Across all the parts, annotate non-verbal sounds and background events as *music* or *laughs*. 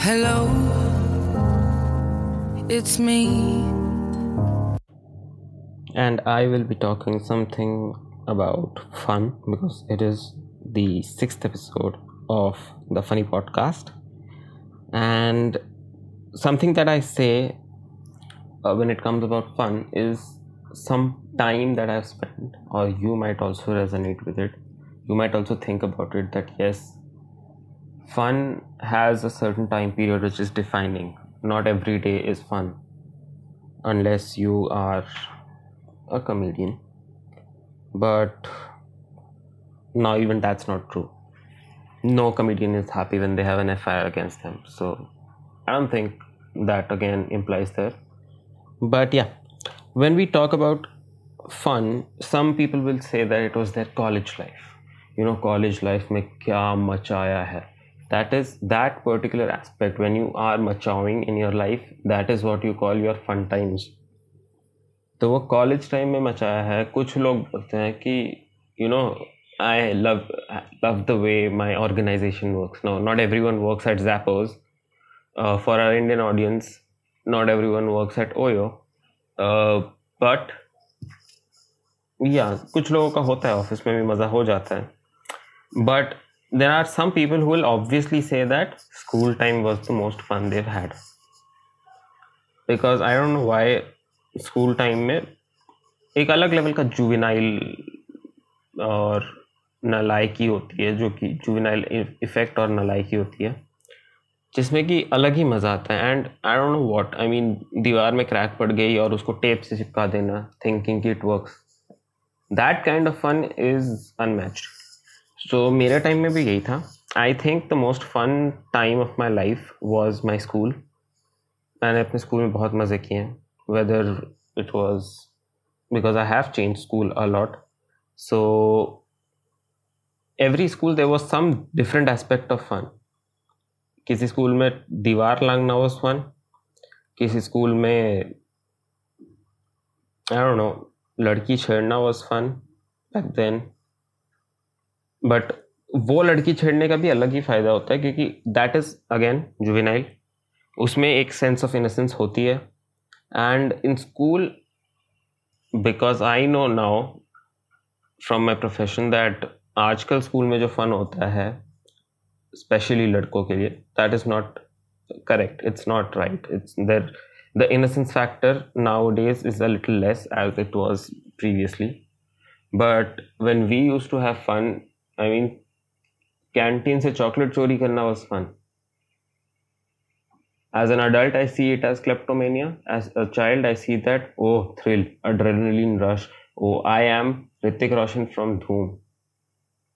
Hello, it's me. and I will be talking something about fun because it is the sixth episode of the Funny Podcast. And something that I say uh, when it comes about fun is some time that I've spent, or you might also resonate with it. You might also think about it that yes, fun has a certain time period which is defining. Not every day is fun unless you are a comedian. But now, even that's not true. No comedian is happy when they have an FIR against them. So, I don't think that again implies there. But yeah, when we talk about fun, some people will say that it was their college life. You know, college life mein kya machaya hai. That is, that particular aspect, when you are machawing in your life, that is what you call your fun times. तो वो college time में मचाया है। कुछ लोग बोलते हैं कि you know I love love the way my organization works no not everyone works at Zappos for our Indian audience not everyone works at OYO but yeah कुछ लोगों का होता है ऑफ़िस में भी मज़ा हो जाता है। But there are some people who will obviously say that school time was the most fun they've had because I don't know why school time में एक अलग लेवल का जुविनाइल और नलायकी होती है, जो कि जुविनाइल इफ़ेक्ट और नलायकी होती है, जिसमें कि अलग ही मज़ा आता है। And I don't know what I mean दीवार में क्रैक पड़ गई और उसको टेप से चिपका देना थिंकिंग कि it works that kind of fun is unmatched so मेरे टाइम में भी यही था. I think the most fun time of my life was my school मैंने अपने स्कूल में बहुत मज़े किए हैं. Whether it was because I have change school a lot so every school there was some different aspect of fun किसी school में दीवार लांगना वॉज़ फन किसी स्कूल में आई डोंट नो लड़की छेड़ना was fun back then but वो लड़की छेड़ने का भी अलग ही फ़ायदा होता है, क्योंकि दैट इज़ अगेन जुविनाइल उसमें एक सेंस ऑफ़ इनोसेंस होती है। And in school, because i know now from my profession that आजकल स्कूल में जो फन होता है स्पेशली लड़कों के लिए that is not correct it's not right it's their innocence factor nowadays is a little less as it was previously but when we use to have fun I mean canteen से chocolate चोरी करना was fun as an adult I see it as kleptomania as a child I see that oh thrill adrenaline rush oh I am Hrithik Roshan from Dhoom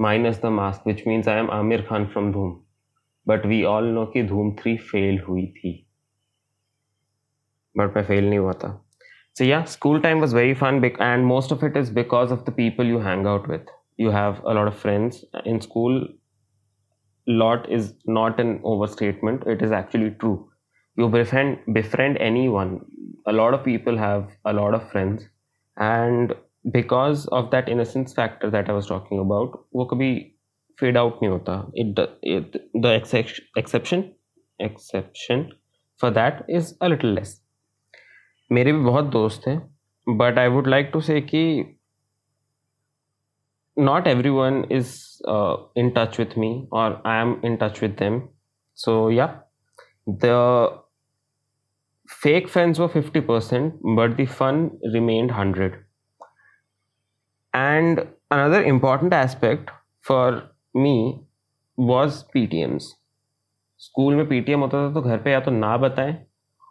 minus the mask which means I am Aamir Khan from Dhoom but we all know की Dhoom three fail हुई थी। But मैं fail नहीं हुआ था। So yeah school time was very fun and most of it is because of the people you hang out with you have a lot of friends in school lot is not an overstatement it is actually true you befriend befriend anyone a lot of people have a lot of friends and because of that innocence factor that i was talking about वो कभी fade out नहीं होता it, it the exception exception for that is a little less मेरे भी बहुत दोस्त हैं but I would like to say कि not everyone is uh, in touch with me or I am in touch with them so yeah the fake friends were 50%, but the fun remained 100. And another important aspect for me was PTMs. School में PTM होता था तो घर पे या तो ना बताएँ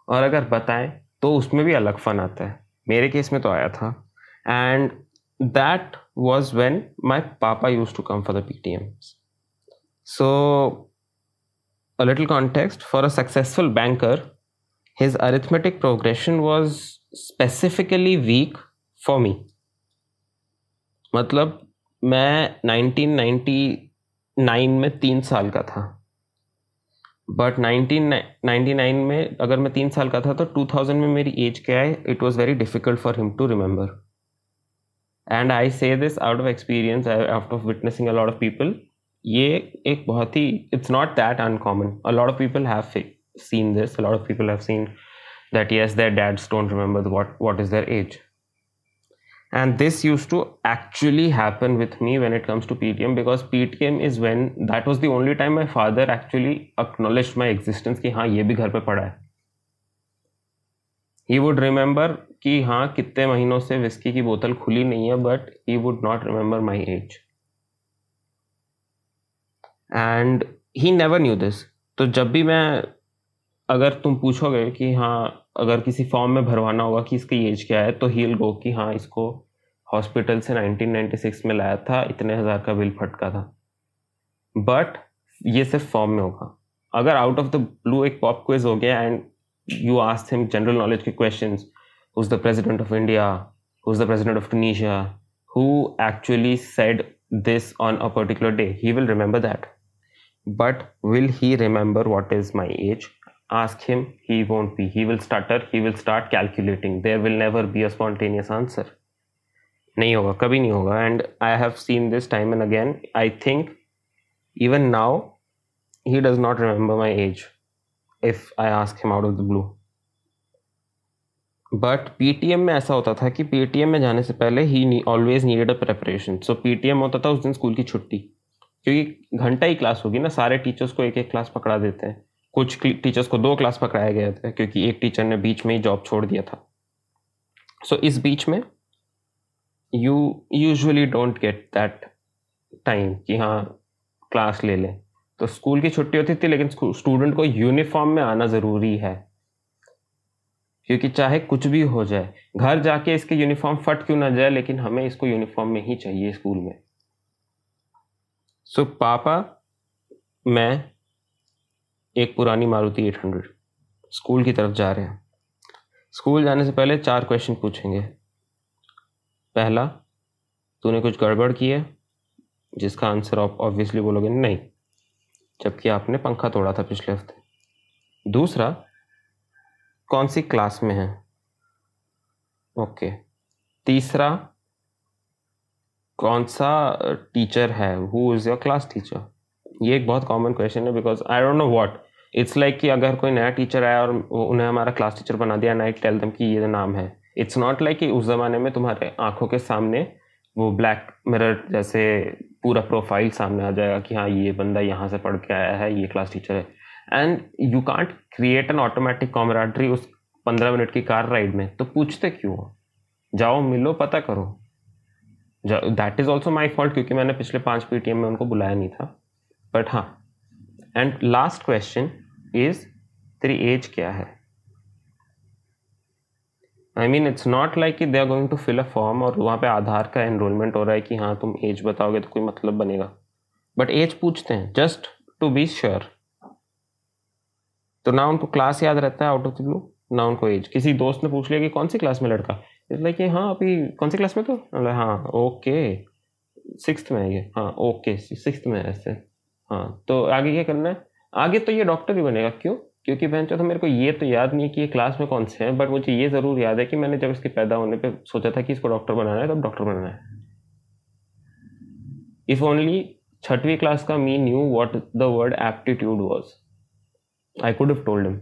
और अगर बताएँ तो उसमें भी अलग फन आता है मेरे केस में तो आया था and when my papa use to come for the P T Ms so a little context for a successful banker his arithmetic progression was specifically weak for me. मतलब मैं 1999 में तीन साल का था। बट 1999 में अगर मैं तीन साल का था तो 2000 में मेरी एज क्या है? It was very difficult for him to remember And I say this out of experience out of witnessing a lot of people ये एक बहुत ही it's not that uncommon a lot of people have seen this. A lot of people have seen that yes, their dads don't remember what what is their age. And this used to actually happen with me when it comes to PTM because PTM is when that was the only time my father actually acknowledged my existence कि हाँ ये भी घर पे पड़ा है he would remember कि हाँ कितने महीनों से विस्की की बोतल खुली नहीं है but he would not remember my age and he never knew this तो जब भी मैं, अगर तुम पूछोगे कि हाँ अगर किसी फॉर्म में भरवाना होगा कि इसकी एज क्या है तो ही गो कि हाँ इसको हॉस्पिटल से 1996 में लाया था, इतने हज़ार का बिल फटका था। बट ये सिर्फ़ फॉर्म में होगा। अगर आउट ऑफ़ द ब्लू एक पॉप क्विज हो गया and you asked him general knowledge questions who's the president of india who's the president of tunisia who actually said this on a particular day he will remember that but will he remember what is my age ask him he won't be he will stutter he will start calculating there will never be a spontaneous answer नहीं होगा कभी नहीं होगा and I have seen this time and again I think even now he does not remember my age if I ask him out of the blue but PTM में ऐसा होता था कि पीटीएम में जाने से पहले ही always needed a preparation so PTM होता था उस दिन स्कूल की छुट्टी। क्योंकि घंटा ही क्लास होगी ना सारे टीचर्स को एक एक क्लास पकड़ा देते हैं। कुछ टीचर्स को दो क्लास पकड़ाया गया था क्योंकि एक टीचर ने बीच में ही जॉब छोड़ दिया था। सो so, इस बीच में you usually don't get that time कि हाँ क्लास ले लें। तो स्कूल की छुट्टी होती थी लेकिन स्टूडेंट को यूनिफॉर्म में आना ज़रूरी है। क्योंकि चाहे कुछ भी हो जाए घर जाके इसके यूनिफॉर्म फट क्यों ना जाए लेकिन हमें इसको यूनिफॉर्म में ही चाहिए स्कूल में। सो so, पापा मैं एक पुरानी मारुति 800 स्कूल की तरफ़ जा रहे हैं। स्कूल जाने से पहले चार क्वेश्चन पूछेंगे। पहला तूने कुछ गड़बड़ की है? जिसका आंसर आप ऑब्वियसली बोलोगे नहीं। जबकि आपने पंखा तोड़ा था पिछले हफ़्ते। दूसरा, कौन सी क्लास में है? ओके। तीसरा, कौन सा टीचर है? Who is your class teacher ये एक बहुत कॉमन क्वेश्चन है because I don't know what it's like कि अगर कोई नया टीचर आया और उन्हें हमारा क्लास टीचर बना दिया नाइट टेल दम कि ये नाम है। इट्स नॉट लाइक कि उस ज़माने में तुम्हारे आँखों के सामने वो ब्लैक मिरर जैसे पूरा प्रोफ़ाइल सामने आ जाएगा कि हाँ ये बंदा यहाँ से पढ़ के आया है, ये क्लास टीचर है। And you can't create an automatic camaraderie उस पंद्रह मिनट की कार राइड में। तो पूछते क्यों? जाओ, मिलो, पता करो। That is also my fault क्योंकि मैंने पिछले पाँच पी में उनको बुलाया नहीं था। बट हाँ। एंड लास्ट क्वेश्चन इज़ तेरी एज क्या है? I mean it's not like कि they are going to fill a form और वहाँ पे आधार का एनरोलमेंट हो रहा है कि हाँ तुम एज बताओगे तो कोई मतलब बनेगा। बट एज पूछते हैं जस्ट टू बी श्योर तो ना उनको क्लास याद रहता है आउट ऑफ़ द ब्लू ना उनको एज किसी दोस्त ने पूछ लिया कि कौन सी क्लास में लड़का? इस लाइक हाँ अभी कौन सी क्लास में तो? हाँ ओके सिक्स में है ये। हाँ ओके सिक्स में ऐसे। हाँ तो आगे क्या करना है? आगे तो ये डॉक्टर ही बनेगा। क्यों? क्योंकि बहन तो मेरे को ये तो याद नहीं कि ये क्लास में कौन से हैं बट मुझे ये ज़रूर याद है कि मैंने जब इसके पैदा होने पे सोचा था कि इसको डॉक्टर बनाना है, तब डॉक्टर बनाना है। इफ़ ओनली छठवीं क्लास का me knew what the word aptitude was I could told him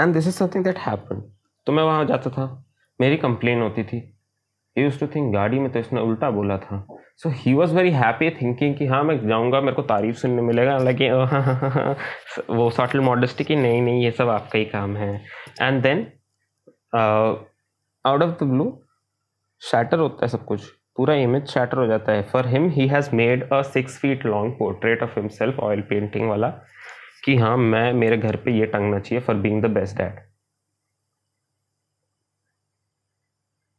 and this is something that happen तो मैं वहाँ जाता था, मेरी कंप्लेन होती थी। यूज़ टू थिंक गाड़ी में तो इसने उल्टा बोला था। So he was very happy thinking कि हाँ मैं जाऊँगा, मेरे को तारीफ़ सुनने मिलेगा। हालाँकि, *laughs* वो सॉटल मॉडेस्टी कि नहीं नहीं, ये सब आपका ही काम है। And then out of the blue shatter होता है सब कुछ। पूरा इमेज शैटर हो जाता है। For him he has made a six feet long portrait of himself oil painting वाला, कि हाँ मैं, मेरे घर पे ये टंगना चाहिए for being the best dad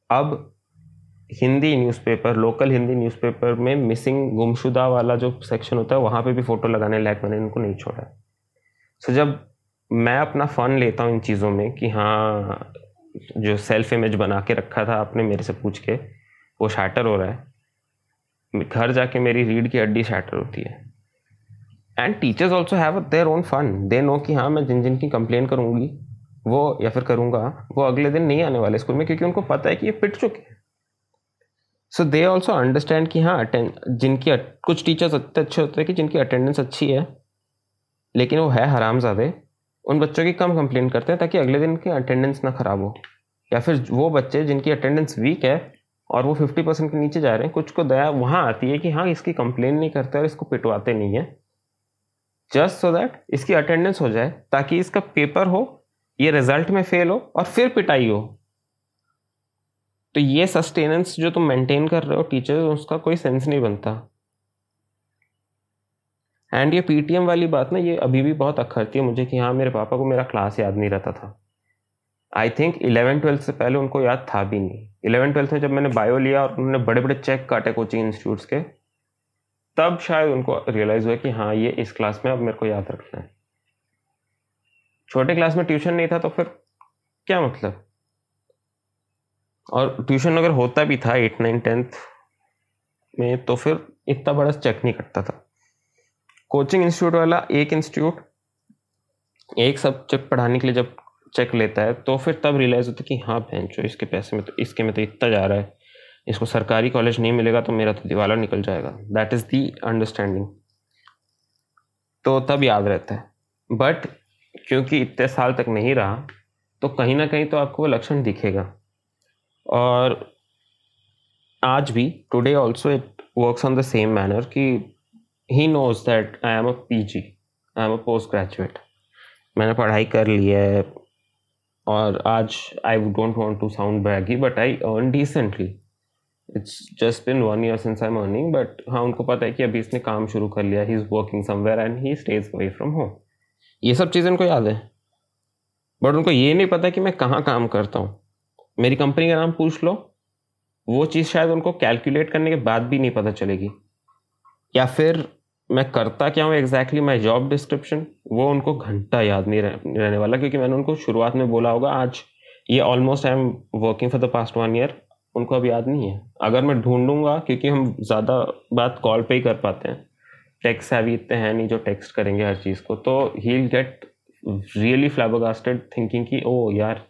अब Hindi newspaper local Hindi newspaper में मिसिंग गुमशुदा वाला जो सेक्शन होता है वहाँ पे भी फ़ोटो लगाने लायक मैंने इनको नहीं छोड़ा सो so, जब मैं अपना फ़न लेता हूँ इन चीज़ों में कि हाँ जो सेल्फ इमेज बना के रखा था आपने मेरे से पूछ के वो शैटर हो रहा है। घर जाके मेरी रीढ़ की हड्डी शैटर होती है। And teachers also have their own fun they know कि हाँ मैं जिन जिन की कंप्लेन करूँगी वो या फिर करूँगा वो अगले दिन नहीं आने वाले स्कूल में क्योंकि उनको पता है कि ये पिट चुके हैं। सो दे ऑल्सो अंडरस्टैंड कि हाँ अटेंड जिनकी कुछ टीचर्स इतने अच्छे होते हैं कि जिनकी अटेंडेंस अच्छी है, लेकिन वो है हराम ज़्यादा उन बच्चों की कम कंप्लेन करते हैं ताकि अगले दिन की अटेंडेंस ना ख़राब हो। या फिर वो बच्चे जिनकी अटेंडेंस वीक है और वो फिफ्टी परसेंट के नीचे जा रहे हैं, कुछ को दया वहाँ आती है कि हाँ इसकी कंप्लेन नहीं करते और इसको पिटवाते नहीं है। जस्ट सो दैट इसकी अटेंडेंस हो जाए, ताकि इसका पेपर हो, ये रिज़ल्ट में फेल हो और फिर पिटाई हो। तो ये सस्टेनेंस जो तुम मेंटेन कर रहे हो टीचर उसका कोई सेंस नहीं बनता। एंड ये पीटीएम वाली बात ना, ये अभी भी बहुत अखरती है मुझे कि हाँ मेरे पापा को मेरा क्लास याद नहीं रहता था। आई थिंक इलेवन ट्वेल्थ से पहले उनको याद था भी नहीं। इलेवन ट्वेल्थ में जब मैंने बायो लिया और उन्होंने बड़े बड़े चेक काटे कोचिंग इंस्टीट्यूट्स के, तब शायद उनको रियलाइज़ हुआ कि हाँ ये इस क्लास में अब मेरे को याद रखना है। छोटे क्लास में ट्यूशन नहीं था तो फिर क्या मतलब? और ट्यूशन अगर होता भी था एट नाइन टेंथ में तो फिर इतना बड़ा चेक नहीं करता था। कोचिंग इंस्टीट्यूट वाला एक इंस्टीट्यूट, एक सब्जेक्ट पढ़ाने के लिए जब चेक लेता है तो फिर तब रियलाइज़ होता है कि हाँ भैंचो इसके पैसे में तो इसके में तो इतना जा रहा है। इसको सरकारी कॉलेज नहीं मिलेगा तो मेरा तो दिवाला निकल जाएगा। दैट इज़ दी अंडरस्टैंडिंग तो तब याद रहता है। बट क्योंकि इतने साल तक नहीं रहा तो कहीं ना कहीं तो आपको वो लक्षण दिखेगा। और आज भी today also it works on the same manner कि he knows that I am a P G I am a post graduate मैंने पढ़ाई कर ली है और आज I don't want to sound braggy but I earn decently it's just been one year since I am earning but हाँ उनको पता है कि अभी इसने काम शुरू कर लिया he is working somewhere and he stays away from home ये सब चीज़ें उनको याद है बट उनको ये नहीं पता कि मैं कहाँ काम करता हूँ। मेरी कंपनी का नाम पूछ लो। वो चीज़ शायद उनको कैलकुलेट करने के बाद भी नहीं पता चलेगी। या फिर मैं करता क्या हूँ एग्जैक्टली माई जॉब डिस्क्रिप्शन वो उनको घंटा याद नहीं रह, रहने वाला क्योंकि मैंने उनको शुरुआत में बोला होगा आज ये almost I am working for the past one year उनको अब याद नहीं है। अगर मैं ढूंढूँगा क्योंकि हम ज़्यादा बात कॉल पे ही कर पाते हैं। टेक्स्ट अभी इतने हैं नहीं जो टेक्स्ट करेंगे हर चीज़ को तो he get really flabbergasted thinking कि ओ यार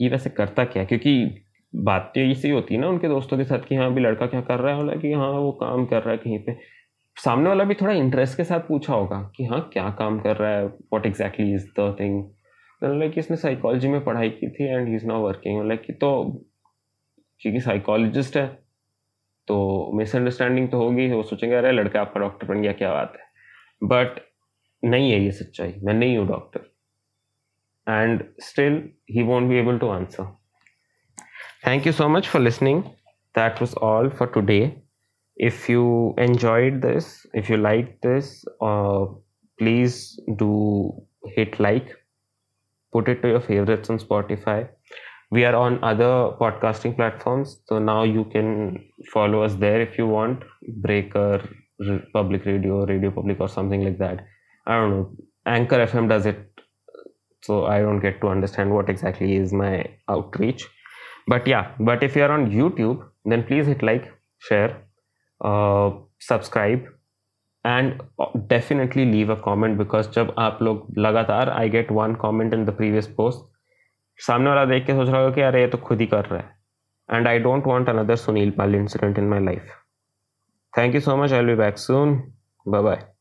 ये वैसे करता क्या क्योंकि बात तो इसी होती है ना उनके दोस्तों के साथ कि हाँ अभी लड़का क्या कर रहा है? बोला कि हाँ वो काम कर रहा है कहीं पे। सामने वाला भी थोड़ा इंटरेस्ट के साथ पूछा होगा कि हाँ क्या काम कर रहा है? What exactly is the thing like इसने साइकोलॉजी में पढ़ाई की थी and he is now working like तो क्योंकि साइकोलॉजिस्ट है तो मिसअंडरस्टैंडिंग तो होगी, वो सोचेंगे, अरे, लड़का आपका डॉक्टर बन गया, क्या बात है? बट नहीं है ये सच्चाई। मैं नहीं हूँ doctor and still he won't be able to answer. Thank you so much for listening. That was all for today. If you enjoyed this, if you liked this, uh, please do hit like, put it to your favorites on Spotify. We are on other podcasting platforms, so now you can follow us there if you want. Breaker, Public Radio, Radio Public, or something like that. I don't know. Anchor FM does it so, i don't get to understand what exactly is my outreach. But yeah, but if you are on youtube, then please hit like, share subscribe and definitely leave a comment because जब आप लोग लगातार I get one comment in the previous post सामने वाला देख के सोच रहा हो कि अरे, ये तो खुद ही कर रहा है। And I don't want another Sunil Pal incident in my life thank you so much I will be back soon bye bye